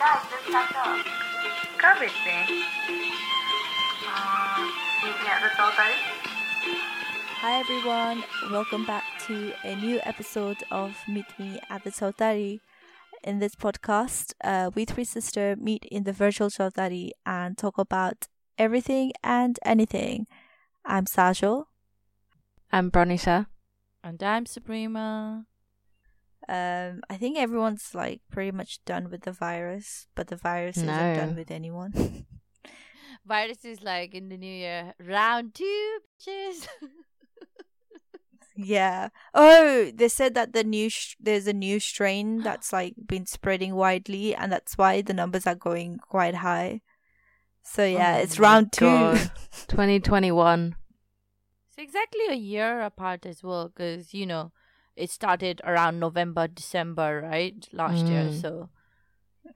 Kau bising? Uh, meeting at the Sultan? Hi everyone, welcome back to a new episode of Meet Me at the Chautari. In this podcast, uh, we three sisters meet in the virtual Chautari and talk about everything and anything. I'm Sajo. I'm Bronisha. And I'm Suprema. Um, I think everyone's like pretty much done with the virus, but the virus isn't done with anyone. Virus is like in the new year, round two, bitches. yeah. Oh, they said that the new sh- there's a new strain that's like been spreading widely, and that's why the numbers are going quite high. So yeah, Oh it's my round two. God. 2021. it's exactly a year apart as well, because, you know, it started around November, December, right? Last year. Mm. So,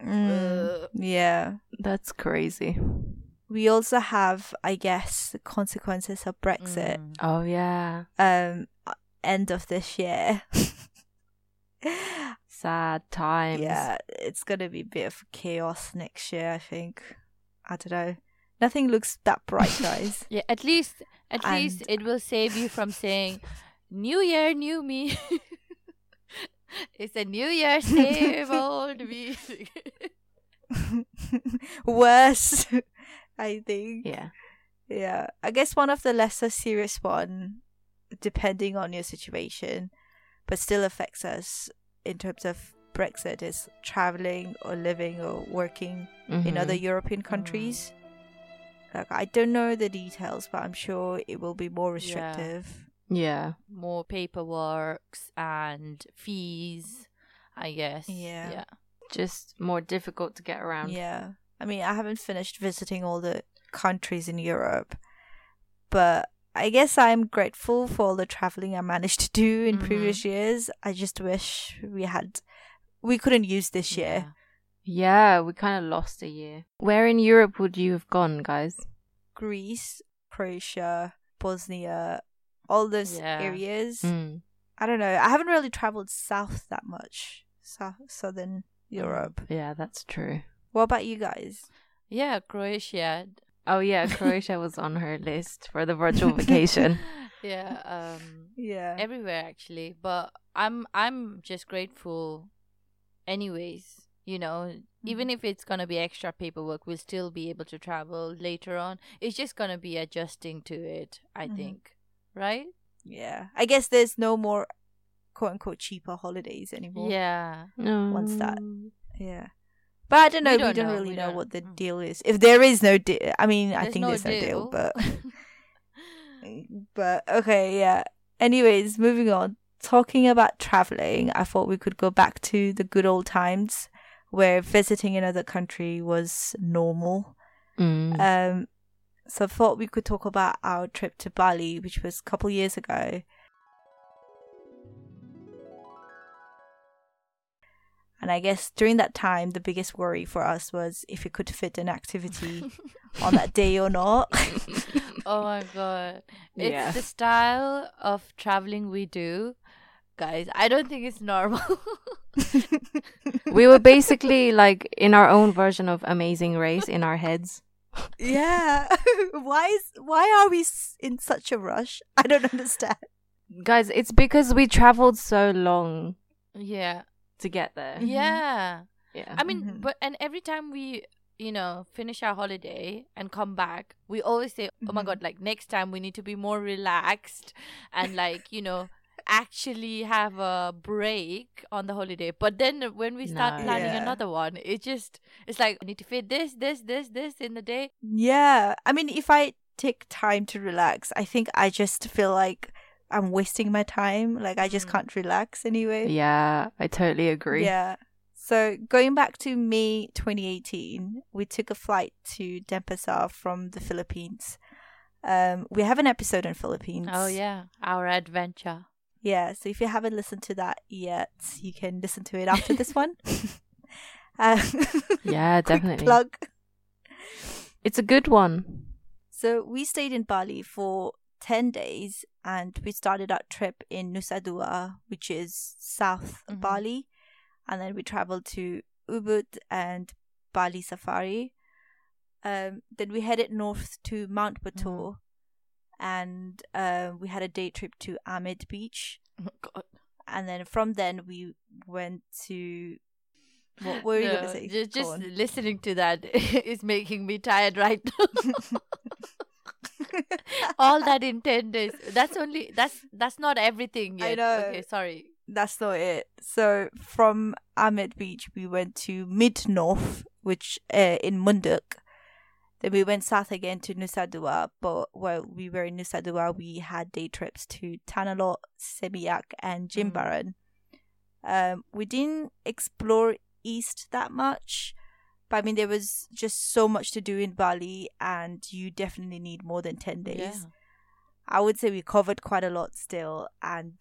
Mm, uh, yeah. That's crazy. We also have, I guess, the consequences of Brexit. mm. Oh, yeah. Um, end of this year. Sad times. yeah, it's gonna be a bit of chaos next year. I think. I don't know. Nothing looks that bright, guys. Yeah, at least, at And- least it will save you from saying, New Year, new me. it's a New Year, same old me. Worse, I think. Yeah. Yeah, I guess one of the lesser serious one, depending on your situation, but still affects us in terms of Brexit is traveling or living or working in other Mhm. European countries. Like I don't know the details, but I'm sure it will be more restrictive. Yeah. More paperwork and fees, I guess. Yeah. Yeah. Just more difficult to get around. Yeah. I mean, I haven't finished visiting all the countries in Europe, but I guess I'm grateful for all the traveling I managed to do in Mhm. previous years. I just wish we had, we couldn't use this year. Yeah, we kind of lost a year. Where in Europe would you have gone, guys? Greece, Croatia, Bosnia, all those Yeah. areas. Mm. I don't know. I haven't really traveled south that much, south southern Mm. Europe. Yeah, that's true. What about you guys? Yeah, Croatia. Oh, yeah, Croatia was on her list for the virtual vacation. yeah, um Yeah. everywhere actually, but I'm I'm just grateful anyways, you know, even if it's going to be extra paperwork, we'll still be able to travel later on. It's just going to be adjusting to it, I Mhm. think. Right? Yeah. I guess there's no more quote unquote cheaper holidays anymore. Yeah. No. Once that- Yeah. But I don't know. We We don't, don't know, really we know don't- what the mm. deal is. If there is no deal, I mean, I think no there's no deal, deal. but but okay, yeah. Anyways, moving on. Talking about traveling, I thought we could go back to the good old times where visiting another country was normal. Mm. Um, so I thought we could talk about our trip to Bali, which was a couple years ago. And I guess during that time, the biggest worry for us was if we could fit an activity on that day or not. oh my god. It's Yeah. the style of traveling we do. Guys, I don't think it's normal. we were basically like in our own version of Amazing Race in our heads. Yeah. why is why are we in such a rush? I don't understand. Guys, it's because we traveled so long yeah. to get there. Yeah. Yeah. I mean, Mhm. but and every time we, you know, finish our holiday and come back, we always say, "Oh my Mhm. god, like next time we need to be more relaxed and like, you know, actually have a break on the holiday." But then when we start No. planning Yeah. another one, it just it's like I need to fit this, this, this, this in the day. Yeah. I mean, if I take time to relax, I think I just feel like I'm wasting my time. Like I just Mm. can't relax anyway. yeah, I totally agree. Yeah. So going back to May 2018, we took a flight to Denpasar from the Philippines. Um, we have an episode on Philippines. Oh yeah, our adventure. Yeah. So if you haven't listened to that yet, you can listen to it after this one. uh, Yeah, definitely. Plug. It's a good one. So we stayed in Bali for 10 days and we started our trip in Nusa Dua, which is south Mhm. Bali. And then we traveled to Ubud and Bali Safari. Um, then we headed north to Mount Batur, and uh, we had a day trip to Amed Beach. Oh God. And then from then we went to. What were you No, gonna say? Just, just listening to that is making me tired right now. All that intent is that's only that's that's not everything I yet. know. Okay, sorry. that's not it. So from Amed Beach, we went to Mid North, which uh, in Munduk. Then we went south again to Nusa Dua, but while we were in Nusa Dua, we had day trips to Tanalot, Seminyak, and Jimbaran. Um, we didn't explore east that much, but I mean there was just so much to do in Bali, and you definitely need more than ten days. Yeah. I would say we covered quite a lot still, and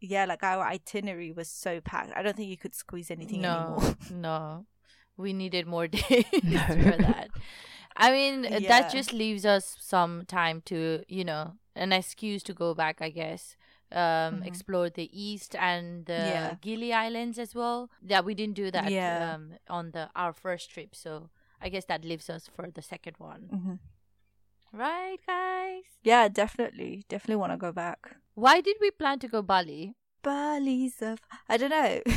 yeah, like our itinerary was so packed. I don't think you could squeeze anything no, anymore. no, we needed more days No. for that. I mean, uh, Yeah. that just leaves us some time to, you know, an excuse to go back, I guess. Um, Mhm. explore the east and the Yeah. Gili Islands as well. Yeah, we didn't do that Yeah. um, on the our first trip, so I guess that leaves us for the second one, hmm right, guys? Yeah, definitely, definitely want to go back. Why did we plan to go Bali? Bali's of I don't know.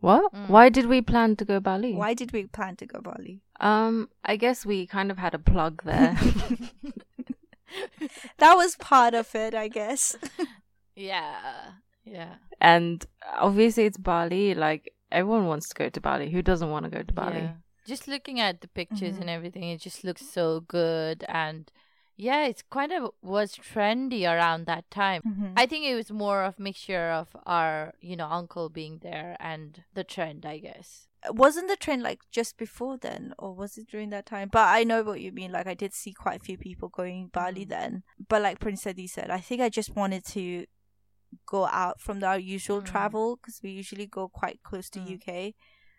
What? Mm. Why did we plan to go Bali? Why did we plan to go Bali? Um, I guess we kind of had a plug there. That was part of it, I guess. yeah, yeah. and obviously it's Bali. Like everyone wants to go to Bali. Who doesn't want to go to Bali? Yeah. Just looking at the pictures Mhm. and everything, it just looks so good. And yeah, it's kind of was trendy around that time. Mhm. I think it was more of a mixture of our, you know, uncle being there and the trend, I guess. Wasn't the trend like just before then, or was it during that time? But I know what you mean. Like I did see quite a few people going Bali Mhm. then. But like Prince Adi said, I think I just wanted to go out from our usual Mm. travel because we usually go quite close to Mm. UK.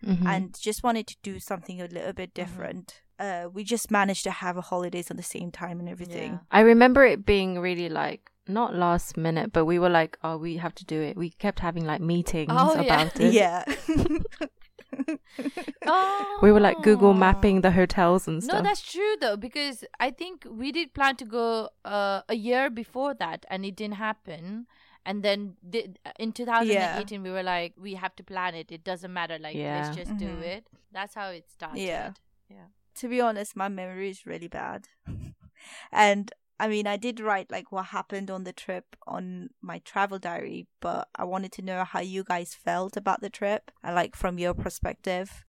Mhm. and just wanted to do something a little bit different. Uh, we just managed to have a holidays on the same time and everything. Yeah. I remember it being really like not last minute, but we were like, oh, we have to do it. We kept having like meetings Oh, yeah. about it. Yeah. Oh. We were like Google mapping the hotels and stuff. No, that's true though, because I think we did plan to go uh, a year before that, and it didn't happen. And then the, in 2018, we were like, we have to plan it. It doesn't matter. Like, Yeah. let's just do Mhm. it. That's how it started. Yeah. Yeah. to be honest, my memory is really bad. and I mean, I did write like what happened on the trip on my travel diary, but I wanted to know how you guys felt about the trip and like from your perspective.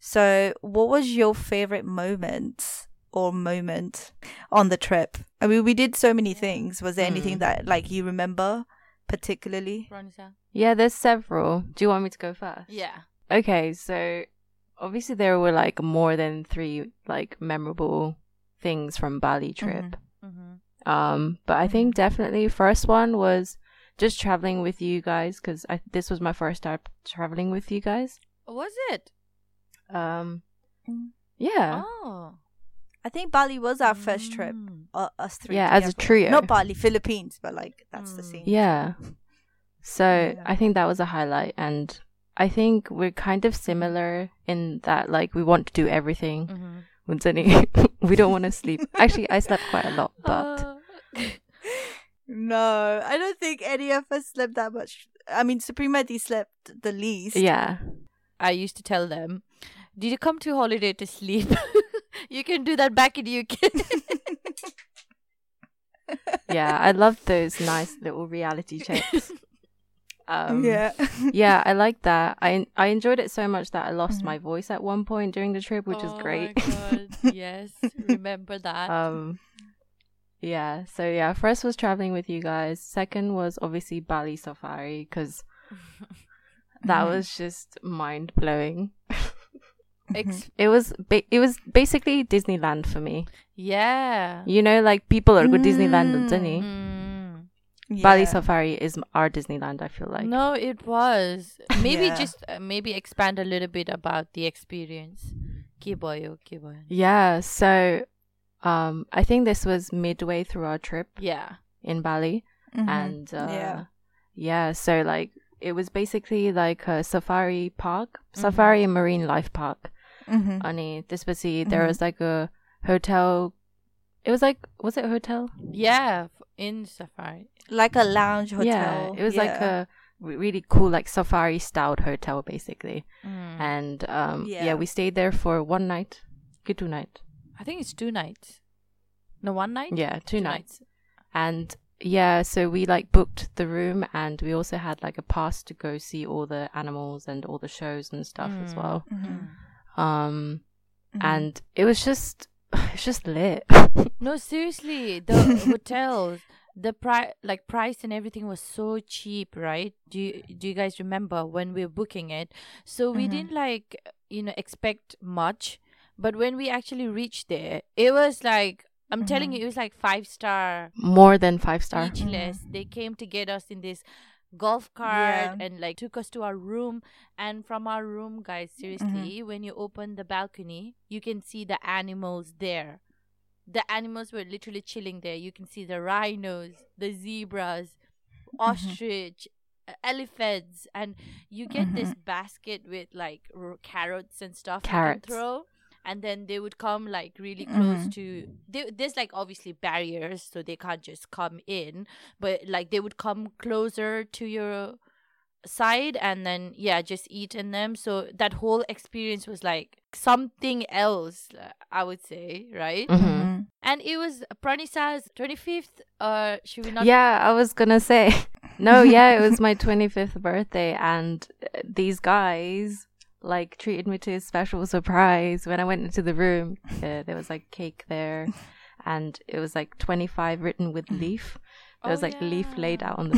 So, what was your favorite moment or moment on the trip? I mean, we did so many things. Was there anything Mm. that like you remember particularly? Yeah, there's several. Do you want me to go first? Yeah. Okay, so obviously there were like more than three like memorable things from Bali trip. Mm-hmm. Um, but I think definitely first one was just traveling with you guys because I this was my first time traveling with you guys. Was it? Um, Mm. yeah, Oh. I think Bali was our first trip. Mm. uh, us three. Yeah, as a trio. Not Bali, Philippines, but like that's the Mm. same. yeah. So Yeah. I think that was a highlight, and I think we're kind of similar in that like we want to do everything. Mm-hmm. With we don't want to sleep. Actually, I slept quite a lot, but Uh, No, I don't think any of us slept that much. I mean, Suprema D slept the least. yeah, I used to tell them, "Did you come to holiday to sleep? you can do that back in UK." yeah. I love those nice little reality checks. Um, yeah. yeah, I like that. I I enjoyed it so much that I lost Mhm. my voice at one point during the trip, which is Oh great. my God, yes, remember that. um, yeah. So yeah, first was traveling with you guys. Second was obviously Bali Safari because that Mhm. was just mind blowing. Ex- It was ba- it was basically Disneyland for me. yeah. You know, like people are good Disneyland, Mm. Yeah. Bali Safari is our Disneyland. I feel like no, it was maybe yeah. just uh, maybe expand a little bit about the experience. Kiboyo, kiboyo. Yeah, so um, I think this was midway through our trip. Yeah, in Bali, mm-hmm. and uh, yeah, yeah. So like it was basically like a safari park, mm-hmm. safari marine life park. Mm-hmm. This was the, there mm-hmm. was like a hotel. It was like was it a hotel? Yeah, in Safari. Like a lounge hotel. Yeah, it was like a really cool like safari styled hotel basically. Mm. And um yeah. Yeah. we stayed there for one night. Good two night. I think it's two nights. No, one night. Yeah, two, nights. And yeah, so we like booked the room and we also had like a pass to go see all the animals and all the shows and stuff as Mm. well. Mhm. Um Mhm. and it was just it's just lit. No, seriously, the hotels, the price, like price and everything was so cheap, right? Do you do you guys remember when we were booking it? So we Mhm. didn't like you know expect much, but when we actually reached there, it was like I'm telling Mhm. you, it was like five star, More than five star. speechless. They came to get us in this golf cart Yeah. and like took us to our room. And from our room guys seriously when you open the balcony you can see the animals there. The animals were literally chilling there. You can see the rhinos the zebras ostrich uh, elephants. And you get this basket with like r- carrots and stuff Carrots. you can throw and then they would come like really close Mhm. to they, there's like obviously barriers so they can't just come in but like they would come closer to your side and then yeah just eat in them so that whole experience was like something else i would say right Mhm. Mhm. and it was pranisa's 25th uh should we not Yeah, I was gonna say. No, yeah, it was my 25th birthday, and uh, these guys like treated me to a special surprise when I went into the room. Uh, there was like cake there, and it was like 25 written with leaf. There was Oh, like leaf laid out on the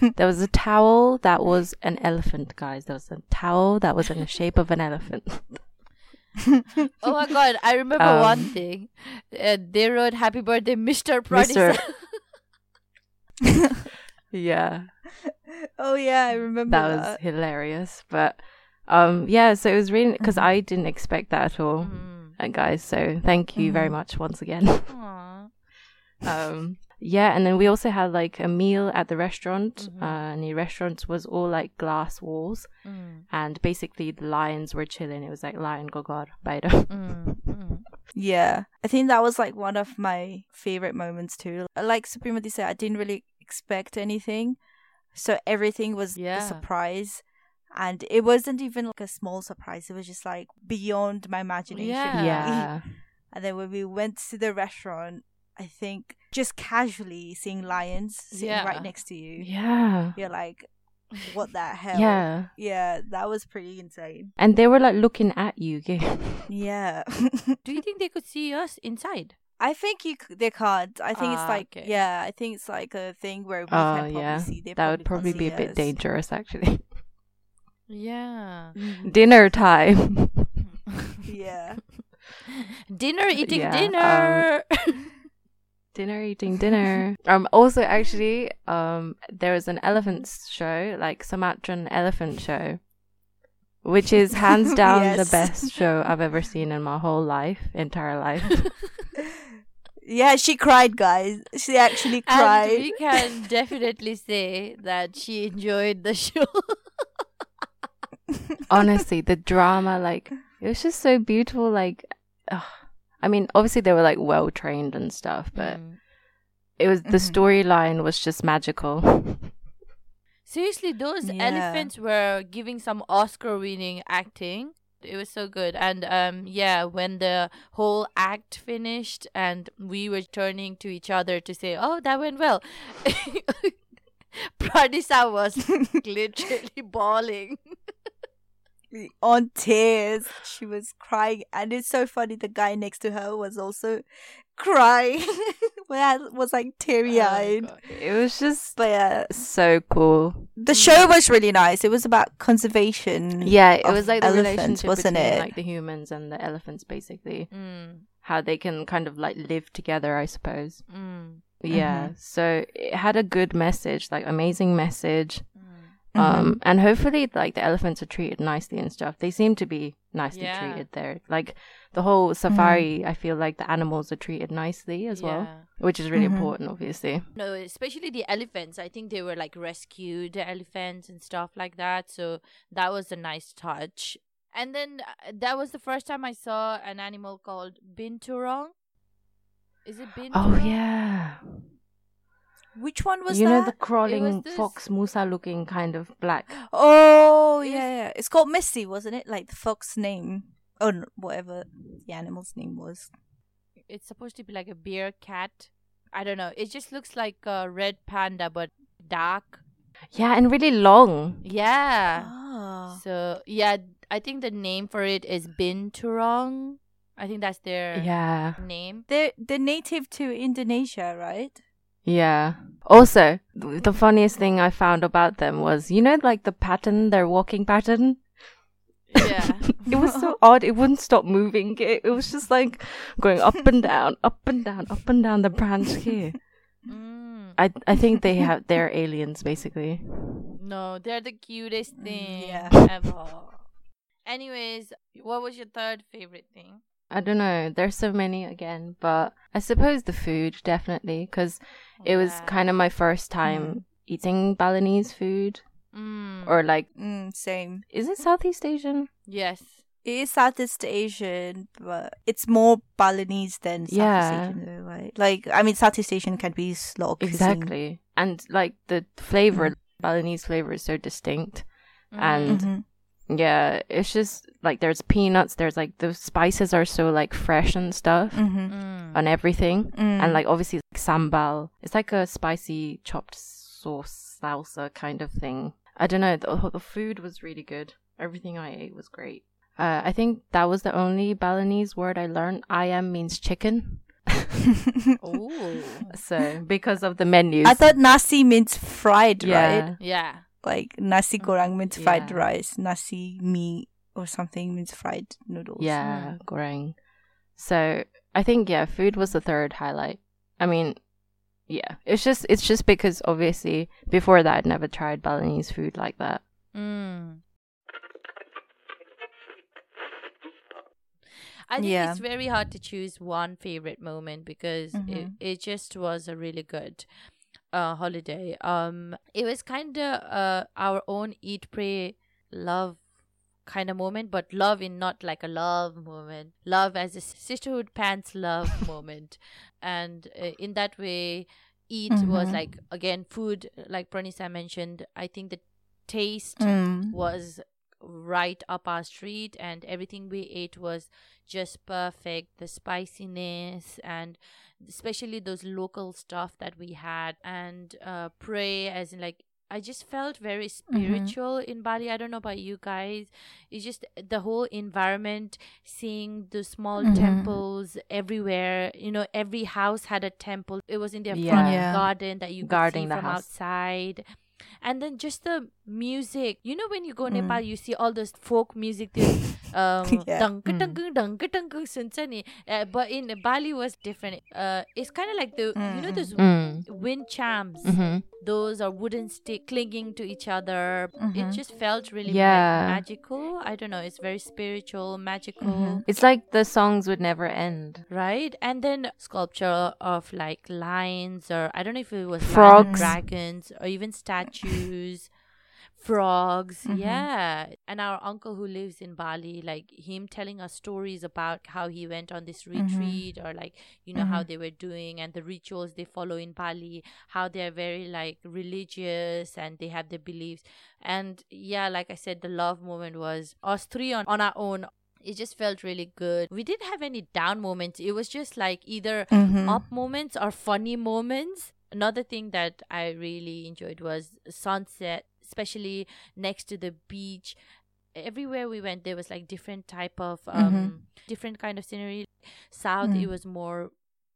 bed. there was a towel that was an elephant, guys. There was a towel that was in the shape of an elephant. oh my god i remember Um, one thing uh, they wrote happy birthday mr pranisa Mr. yeah. oh yeah, I remember that was hilarious. But um, yeah, so it was really because Mhm. I didn't expect that at all, Mm. uh, guys. So thank you very Mhm. much once again. Um, yeah, and then we also had like a meal at the restaurant, Mhm. uh, and the restaurant was all like glass walls, Mm, and basically the lions were chilling. It was like lion gogor beide. mm, mm. Yeah, I think that was like one of my favorite moments too. Like Suprimati said, I didn't really expect anything, so everything was Yeah. a surprise, and it wasn't even like a small surprise. It was just like beyond my imagination. Yeah. yeah, And then when we went to the restaurant, I think just casually seeing lions sitting Yeah. right next to you, yeah, you're like, what the hell? yeah. Yeah, that was pretty insane. And they were like looking at you. Yeah. do you think they could see us inside I think you c- they can't. I think it's Ah, like okay. yeah. I think it's like a thing where we Oh can probably yeah, see. They that would probably be a see bit us. dangerous actually. Yeah Dinner time. Yeah. dinner eating Yeah, um, dinner dinner eating dinner um also actually um there was an elephant show like sumatran elephant show which is hands down the best show i've ever seen in my whole life entire life Yeah, she cried, guys. She actually and cried. we can definitely say that she enjoyed the show honestly the drama like it was just so beautiful like ugh. i mean obviously they were like well trained and stuff but Mm. it was the Mhm. storyline was just magical seriously those Yeah. elephants were giving some oscar winning acting it was so good and um yeah when the whole act finished and we were turning to each other to say oh that went well pradisa was literally bawling on tears. She was crying, and it's so funny. The guy next to her was also crying. Well, was like teary Oh eyed. my God. it was just but yeah, so cool the show was really nice. It was about conservation. Yeah, it was like the elephants, relationship wasn't between it? like the humans and the elephants, basically. Mm, How they can kind of like live together, I suppose. mm, Yeah. So it had a good message, like amazing message. Mm. Um, and hopefully, like the elephants are treated nicely and stuff. They seem to be nicely Yeah. treated there. Like the whole safari, I feel like the animals are treated nicely as well, which is really Mhm. important, obviously. No, especially the elephants. I think they were like rescued elephants and stuff like that. So that was a nice touch. And then uh, that was the first time I saw an animal called binturong. Is it binturong? Oh yeah, Which one was you that? know the crawling this- fox Musa looking kind of black. Oh yeah, yeah. It's called Missy, wasn't it? Like the fox name. Oh, no, whatever the animal's name was. It's supposed to be like a bear cat. I don't know. It just looks like a red panda, but dark. Yeah, and really long. Yeah. Ah. So yeah, I think the name for it is binturong. I think that's their Yeah, name. They're they're native to Indonesia, right? Yeah. Also, the funniest thing I found about them was, you know, like the pattern, their walking pattern. Yeah. it was so odd. It wouldn't stop moving. It, it was just like going up and down, up and down, up and down the branch here. Mm. I I think they have they're aliens basically. No, they're the cutest thing yeah. ever. Anyways, what was your third favorite thing? I don't know. There's so many again, but I suppose the food definitely because it was kind of my first time Mm. eating Balinese food Mm. or like Mm, same. is it Southeast Asian? yes. It is Southeast Asian, but it's more Balinese than Southeast Yeah. Asian, though, right? Like, I mean, Southeast Asian can be a lot of cuisine. Exactly. And like the flavor, Balinese flavor is so distinct. And Mhm. Yeah, it's just like there's peanuts, there's like the spices are so like fresh and stuff Mhm. Mm. on everything. Mm. And like obviously like, sambal. It's like a spicy chopped sauce salsa kind of thing. I don't know, the, the food was really good. Everything I ate was great. Uh, I think that was the only Balinese word I learned. Ayam means chicken. Ooh. So because of the menus. I thought nasi means fried, yeah. right? Yeah. Like nasi goreng means fried rice. Nasi mee or something means fried noodles. Yeah, goreng. So I think yeah, food was the third highlight. I mean, yeah, it's just it's just because obviously before that I'd never tried Balinese food like that. Mm. I think Yeah. it's very hard to choose one favorite moment because it, Mhm. it just was a really good uh holiday. Um it was kind of uh our own eat pray love kind of moment but love in not like a love moment love as a sisterhood pants love moment and uh, in that way eat was Mhm. like again food like Pranisa mentioned I think the taste Mm. was right up our street and everything we ate was just perfect the spiciness and especially those local stuff that we had and uh pray as in like I just felt very spiritual in Bali. I don't know about you guys. It's just the whole environment, seeing the small Mhm. temples everywhere. You know, every house had a temple. It was in their Yeah. front Yeah. garden that you could Guarding see from house. outside. And then just the music. You know, when you go Mm. Nepal, you see all those folk music. There's um, Yeah. dunk Mm. dunk dunk dunk sunsa ni. Uh, but in Bali was different. Uh, it's kind of like the you know Mm, those Mm. wind chimes. hmm Those are wooden stick clinging to each other. It Mhm. just felt really Yeah. ma- magical. I don't know. It's very spiritual, magical. Mhm. It's like the songs would never end. Right, and then sculpture of like lions, or I don't know if it was lion Frogs. dragons, or even statues, frogs. Mhm. Yeah, and our uncle who lives in Bali, like him telling us stories about how he went on this Mhm. retreat, or like you know how Mhm. they were doing and the rituals they follow in Bali, how they're very like religious and they have their beliefs. And yeah, like I said, the love moment was us three on on our own. It just felt really good. We didn't have any down moments. It was just like either Mhm. up moments or funny moments. Another thing that I really enjoyed was sunset, especially next to the beach. Everywhere we went, there was like different type of um Mhm. different kind of scenery. South, it Mm. was more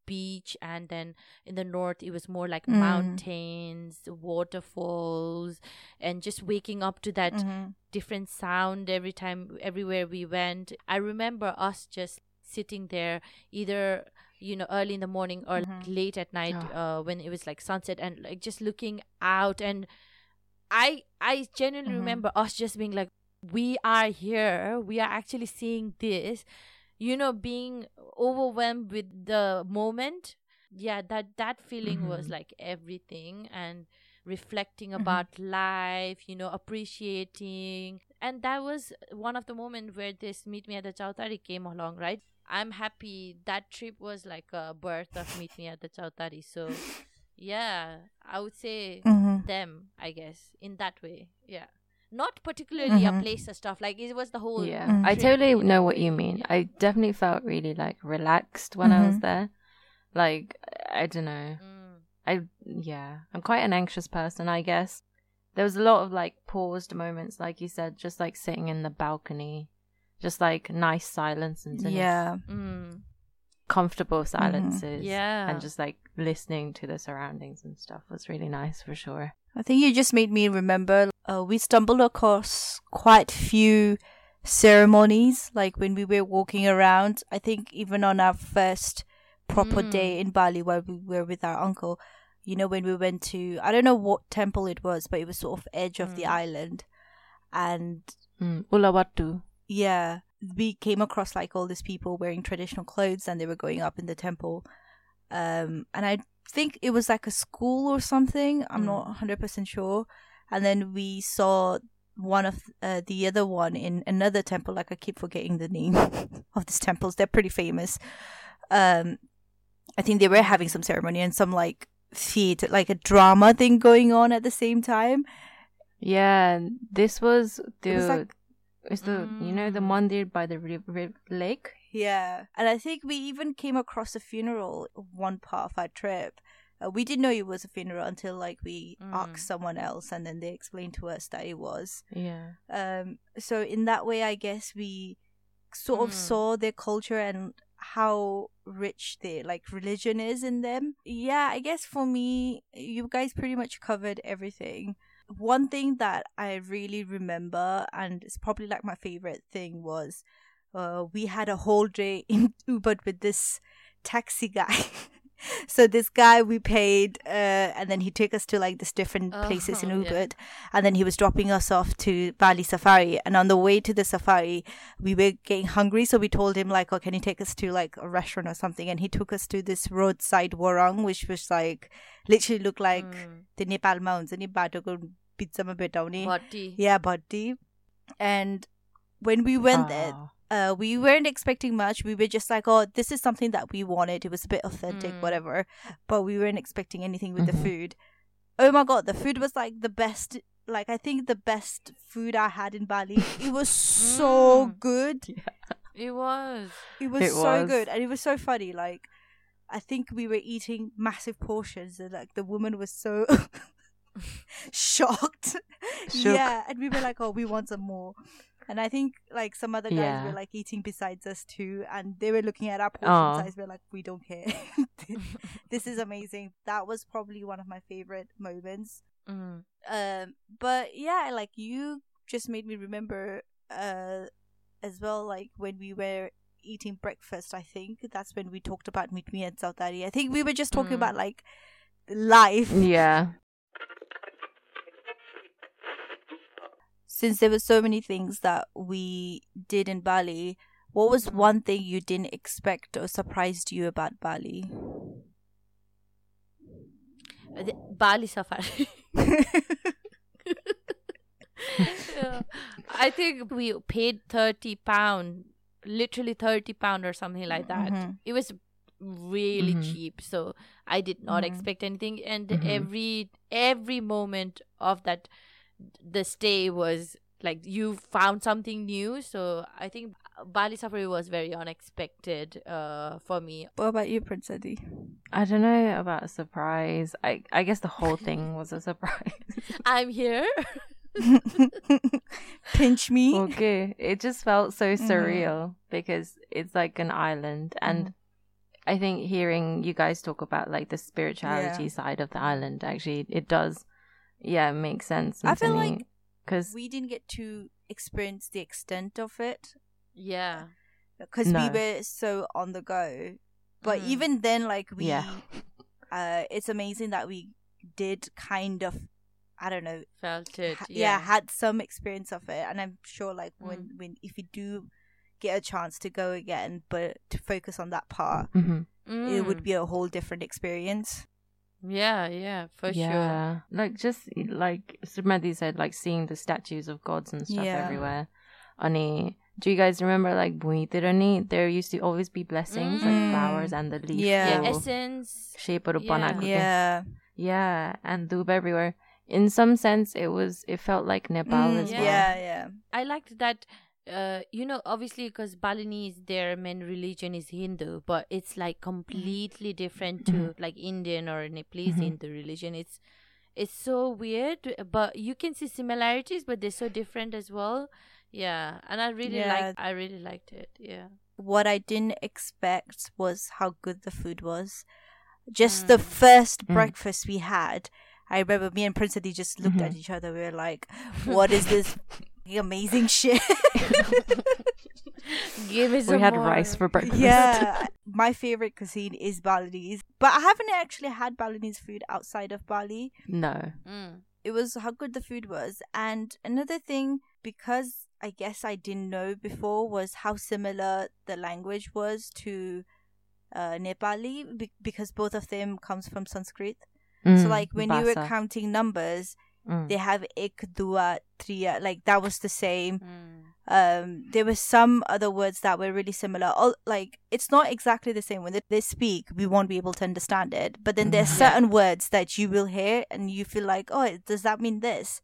beach, and then in the north, it was more like Mm. mountains, waterfalls, and just waking up to that Mhm. different sound every time everywhere we went i remember us just sitting there either you know early in the morning or Mhm. late at night Oh. uh, when it was like sunset and like just looking out and I I genuinely Mhm. remember us just being like, we are here. We are actually seeing this. You know, being overwhelmed with the moment. Yeah, that that feeling was Mhm. like everything and reflecting Mhm. about life. You know, appreciating, and that was one of the moments where this meet me at the Chautari came along. Right. I'm happy that trip was like a birth of meet me at the Chautari. So, yeah, I would say Mhm. them, I guess, in that way. Yeah. Not particularly a Mhm. place or stuff. Like it was the whole Yeah, Mm. I trip totally in know a what you mean. I definitely felt really like relaxed when I was Mhm. there. Like I don't know. Mm. I yeah, I'm quite an anxious person, I guess. There was a lot of like paused moments, like you said, just like sitting in the balcony, just like nice silence and Yeah. Mm. comfortable silences. Yeah. and just like listening to the surroundings and stuff was really nice for sure. I think you just made me remember uh, we stumbled across quite few ceremonies like when we were walking around. I think even on our first proper Mm. day in Bali where we were with our uncle, you know, when we went to I don't know what temple it was, but it was sort of edge of the Mm. island. And Mm. Uluwatu. Yeah, we came across like all these people wearing traditional clothes and they were going up in the temple. Um, and I think it was like a school or something. I'm Mm. not 100% sure. And then we saw one of uh, the other one in another temple. Like I keep forgetting the name of these temples. They're pretty famous. Um, I think they were having some ceremony and some like theater, like a drama thing going on at the same time. Yeah, this was the It was like- is the you know the Mm. mandir by the ri- ri- lake. Yeah, and I think we even came across a funeral one part of our trip. Uh, we didn't know it was a funeral until like we Mm. asked someone else, and then they explained to us that it was. Yeah. Um, so in that way, I guess we sort of Mm. saw their culture and how rich their like religion is in them. Yeah, I guess for me, you guys pretty much covered everything one thing that I really remember, and it's probably like my favorite thing, was uh, we had a whole day in Ubud with this taxi guy. so this guy we paid, uh, and then he took us to like this different uh-huh, places in uh-huh, Ubud, yeah. and then he was dropping us off to Bali Safari. And on the way to the safari, we were getting hungry, so we told him like, "Oh, can you take us to like a restaurant or something?" And he took us to this roadside warung, which was like literally looked like mm. the Nepal mountains, and बाटोको बिचमा भेटाउने Bhatti. yeah bhatti and when we went there Ah. uh, we weren't expecting much. We were just like, oh, this is something that we wanted. It was a bit authentic, Mm. whatever. But we weren't expecting anything with the Mhm. food. Oh my god, the food was like the best. Like I think the best food I had in Bali. It was so Mm. good. It was. It was It so was. good, and it was so funny. Like I think we were eating massive portions, and like the woman was so shocked. Shook. Yeah, and we were like, oh, we want some more. And I think like some other guys Yeah. were like eating besides us too, and they were looking at our portion Aw. size. We're like, we don't care. this is amazing. That was probably one of my favorite moments. Mm. Um, but yeah, like you just made me remember uh as well, like when we were eating breakfast. I think that's when we talked about meet me at Chautari. I think we were just talking Mm. about like life. Yeah. Since there were so many things that we did in Bali, what was one thing you didn't expect or surprised you about Bali? The Bali Safari. Yeah. I think we paid thirty pound, literally thirty pound or something like that. Mhm. It was really Mhm. cheap, so I did not Mhm. expect anything. And Mhm. every every moment of that, the stay was like you found something new. So I think Bali Safari was very unexpected uh, for me. What about you, Prince Eddie? I don't know about a surprise. I I guess the whole thing was a surprise. I'm here. Pinch me. okay. It just felt so Mhm. surreal because it's like an island and Mhm. I think hearing you guys talk about like the spirituality side of the island actually it does yeah, it makes sense. I feel like cuz we didn't get to experience the extent of it yeah. because we were so on the go. But Mhm. even then, like we, Yeah. uh, it's amazing that we did kind of I don't know, Felt it. ha- Yeah. had some experience of it, and I'm sure like when Mm. when if you do get a chance to go again, but to focus on that part, hmm it would Mm. be a whole different experience. Yeah, yeah, for sure. like just like Sumati said, like seeing the statues of gods and stuff Yeah. everywhere. Ani, do you guys remember like Buitirani? There used to always be blessings, Mm. like flowers and the leaf. Yeah. Yeah, will essence. shape of Yeah. Yeah, yeah, and doob everywhere. In some sense, it was it felt like Nepal Mm, as well. yeah, yeah, I liked that. Uh, you know, obviously, because Balinese, their main religion is Hindu, but it's like completely different to Mhm. like Indian or Nepalese Mhm. Hindu religion. It's it's so weird, but you can see similarities, but they're so different as well. Yeah, and I really Yeah. liked. I really liked it. Yeah. what I didn't expect was how good the food was. Just the Mm. first Mm. breakfast we had, I remember me and Prince Adi just looked at Mhm. each other. We were like, "What is this amazing shit?" Give me some We had more. rice for breakfast. yeah, my favorite cuisine is Balinese, but I haven't actually had Balinese food outside of Bali. no. Mm. it was how good the food was. And another thing, because I guess I didn't know before, was how similar the language was to uh, Nepali, be- because both of them comes from Sanskrit. so Mm, like when you were counting numbers, Mm. they have ek, dua, triya, like that was the same. Mm. Um, there were some other words that were really similar. All like it's not exactly the same when they, they speak, we won't be able to understand it. But then there's Mhm. Yeah. certain words that you will hear and you feel like, oh, does that mean this?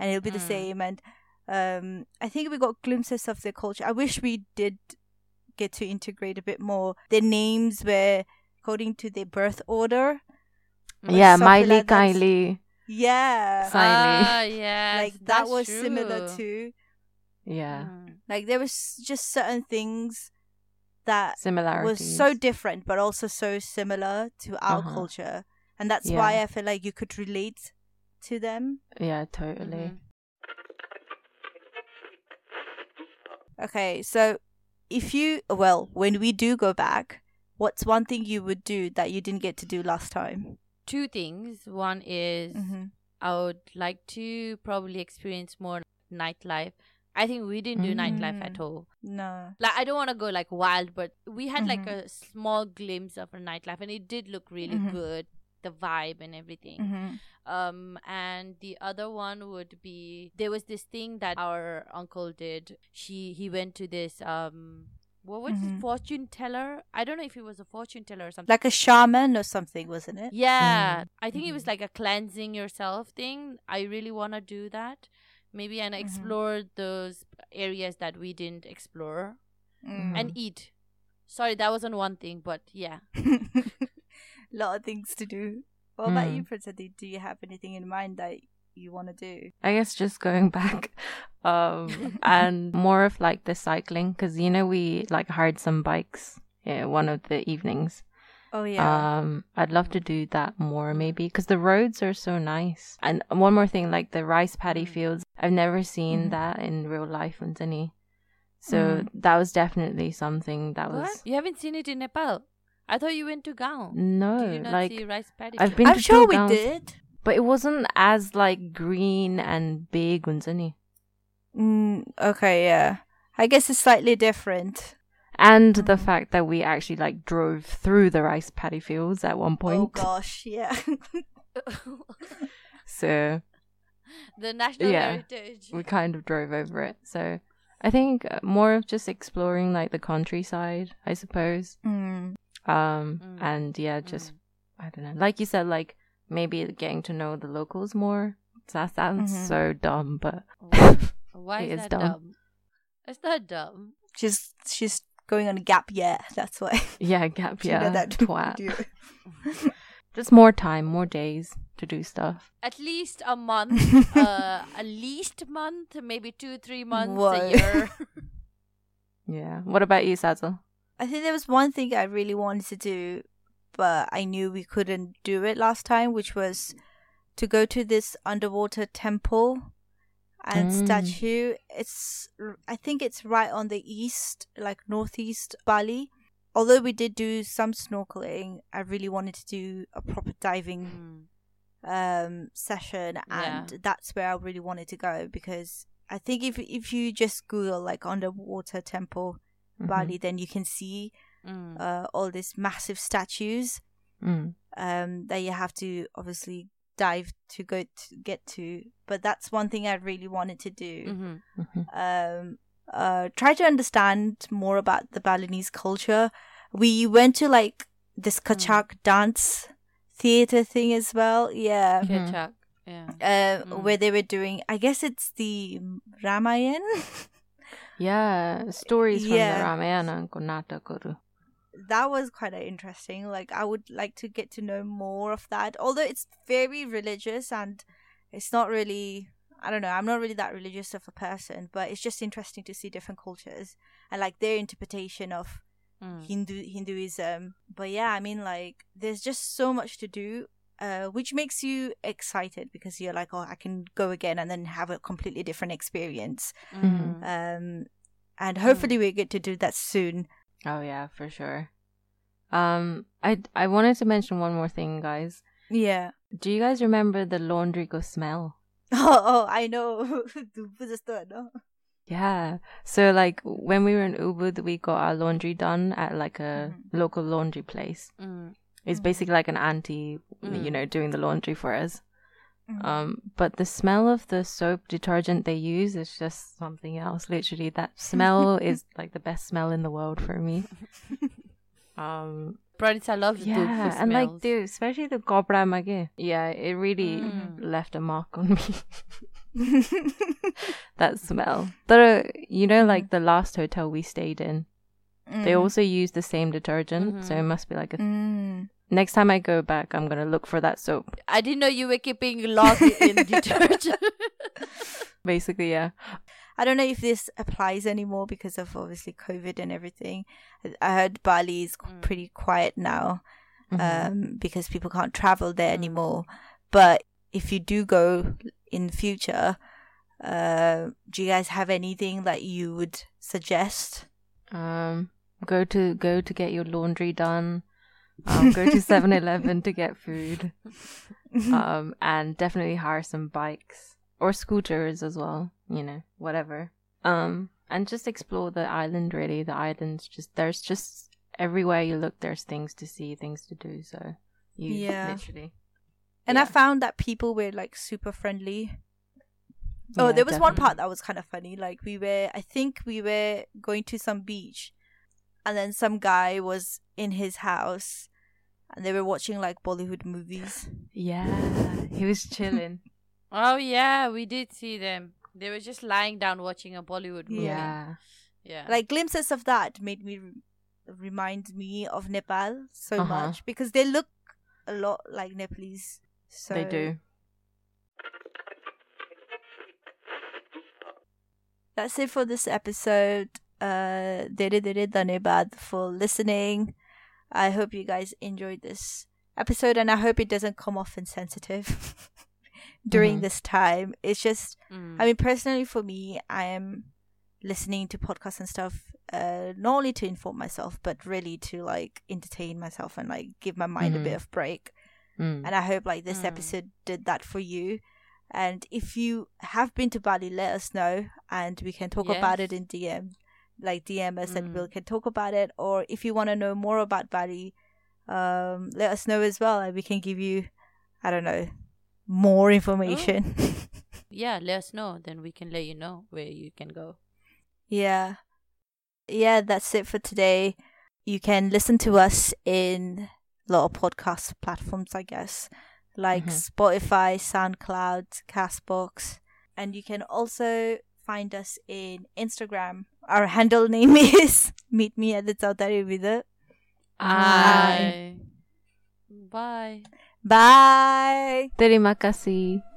And it'll be the Mm. same. And um, I think we got glimpses of their culture. I wish we did get to integrate a bit more. Their names were according to their birth order. yeah, something Miley like. Kylie. Yeah, Siley. Ah, yes, like that that's was similar true. to Yeah, Mm. like there was just certain things that similarities. was so different but also so similar to our Uh-huh. culture and that's Yeah. why i feel like you could relate to them yeah, totally. Mhm. okay so if you well when we do go back what's one thing you would do that you didn't get to do last time Two things. One is mm-hmm. I would like to probably experience more nightlife. I think we didn't do nightlife at Mm. all. no Like I don't want to go like wild, but we had like Mhm. a small glimpse of a nightlife, and it did look really Mhm. good. The vibe and everything. mm-hmm. Um, and the other one would be there was this thing that our uncle did. She he went to this um. What was Mhm. it? Fortune teller? I don't know if it was a fortune teller or something. like a shaman or something wasn't it Yeah, I think it was Mhm. like a cleansing yourself thing. I really want to do that. Maybe and Mhm. explore those areas that we didn't explore Mm. and eat. Sorry, that wasn't one thing, but yeah. lot of things to do what about Mm. you Prince Adi? do you have anything in mind that you want to do I guess just going back, um, and more of like the cycling because you know we like hired some bikes. Yeah, one of the evenings. oh yeah Um, I'd love to do that more maybe because the roads are so nice. And one more thing, like the rice paddy Mm. fields, I've never seen Mhm. that in real life in any. So Mm. that was definitely something that What? was You haven't seen it in Nepal? I thought you went to Gaon. no Did you not like see rice paddy? I've been i'm to sure two we did but it wasn't as like green and big unsani. Mm, okay, yeah. I guess it's slightly different. And the Mhm. fact that we actually like drove through the rice paddy fields at one point. Oh gosh, yeah. So the national Yeah. heritage. we kind of drove over it. So I think uh, more of just exploring like the countryside, I suppose. mm. Um Mm. and yeah, just Mm. I don't know. Like you said, like maybe getting to know the locals more. That sounds Mhm. so dumb, but Why- Why It is is that dumb. dumb? It's not dumb. She's she's going on a gap year. That's why. yeah, gap She did yeah, that twat. Just more time, more days to do stuff. At least a month. uh, at least month, maybe two, three months Whoa. a year. Yeah. What about you, Sazzle? I think there was one thing I really wanted to do, but I knew we couldn't do it last time, which was to go to this underwater temple and Mm. statue. It's I think it's right on the east, like northeast Bali. Although we did do some snorkeling, I really wanted to do a proper diving Mm. um, session, and Yeah. that's where I really wanted to go because I think if if you just Google like underwater temple Mhm. Bali, then you can see Mm. uh, all these massive statues Mm. um, that you have to obviously dive to go to get to. But that's one thing I really wanted to do. Mhm. Mhm. Um, uh, try to understand more about the Balinese culture. We went to like this Kecak dance theater thing as well. Yeah. Mhm. Ketchup. Yeah. Uh, Mm. where they were doing, I guess it's the Ramayan. Yeah, stories from Yeah. the Ramayana ko natakaru. That was quite interesting. Like, I would like to get to know more of that. Although it's very religious and it's not really, I don't know, I'm not really that religious of a person, but it's just interesting to see different cultures and like their interpretation of Mm. Hindu Hinduism. But yeah, I mean, like, there's just so much to do. Uh, which makes you excited because you're like, oh, I can go again and then have a completely different experience. Mm. Um, and hopefully we get to do that soon. Oh yeah, for sure. Um, I I wanted to mention one more thing, guys. Yeah. Do you guys remember the laundry go smell? Oh, oh I know. Yeah. So like when we were in Ubud, we got our laundry done at like a Mhm. local laundry place. Mm. It's Mhm. basically like an auntie, you Mm. know, doing the laundry for us. Mhm. Um, but the smell of the soap detergent they use is just something else. Literally, that smell is like the best smell in the world for me. Um, Pradita loves yeah, yeah, and like the especially the Cobra mage. Yeah, it really Mm. left a mark on me. that smell. But uh, you know, like the last hotel we stayed in, they Mm. also use the same detergent, so it must be like a. Mm. Next time I go back, I'm gonna look for that soap. I didn't know you were keeping log in detergent. Basically, yeah. I don't know if this applies anymore because of obviously COVID and everything. I heard Bali is Mm. pretty quiet now Mhm. um, because people can't travel there Mm. anymore. But if you do go in the future, uh, do you guys have anything that you would suggest? Um, go to go to get your laundry done. Um, go to 7-Eleven to get food. Um, and definitely hire some bikes or scooters as well. You know, whatever. Um, and just explore the island. Really, the islands. Just there's just everywhere you look, there's things to see, things to do. So you Yeah. literally. And I found that people were like super friendly. Oh, there was one part that was kind of funny. Like we were, I think we were going to some beach, and then some guy was in his house, and they were watching like Bollywood movies. Yeah, he was chilling. oh yeah, we did see them. They were just lying down watching a Bollywood movie. yeah. Yeah. Like glimpses of that made me re- remind me of Nepal so Uh-huh. much because they look a lot like Nepalese. So they do. that's it for this episode. Uh, dere dere dhanebad for listening. I hope you guys enjoyed this episode, and I hope it doesn't come off insensitive during Mhm. this time. It's just, Mm. I mean, personally for me, I am listening to podcasts and stuff, uh, not only to inform myself, but really to like entertain myself and like give my mind Mhm. a bit of break. Mm. And I hope like this Mm. episode did that for you. And if you have been to Bali, let us know and we can talk about it in DM. Like DM us and Mm. we can talk about it. Or if you want to know more about Bali, um, let us know as well and we can give you, I don't know, more information. yeah, let us know. Then we can let you know where you can go. yeah. Yeah, that's it for today. You can listen to us in a lot of podcast platforms, I guess, like Mhm. Spotify, SoundCloud, Castbox, and you can also find us in Instagram. Our handle name is Meet Me at the Chautari Vida. Bye. Bye. Bye. Terima kasih.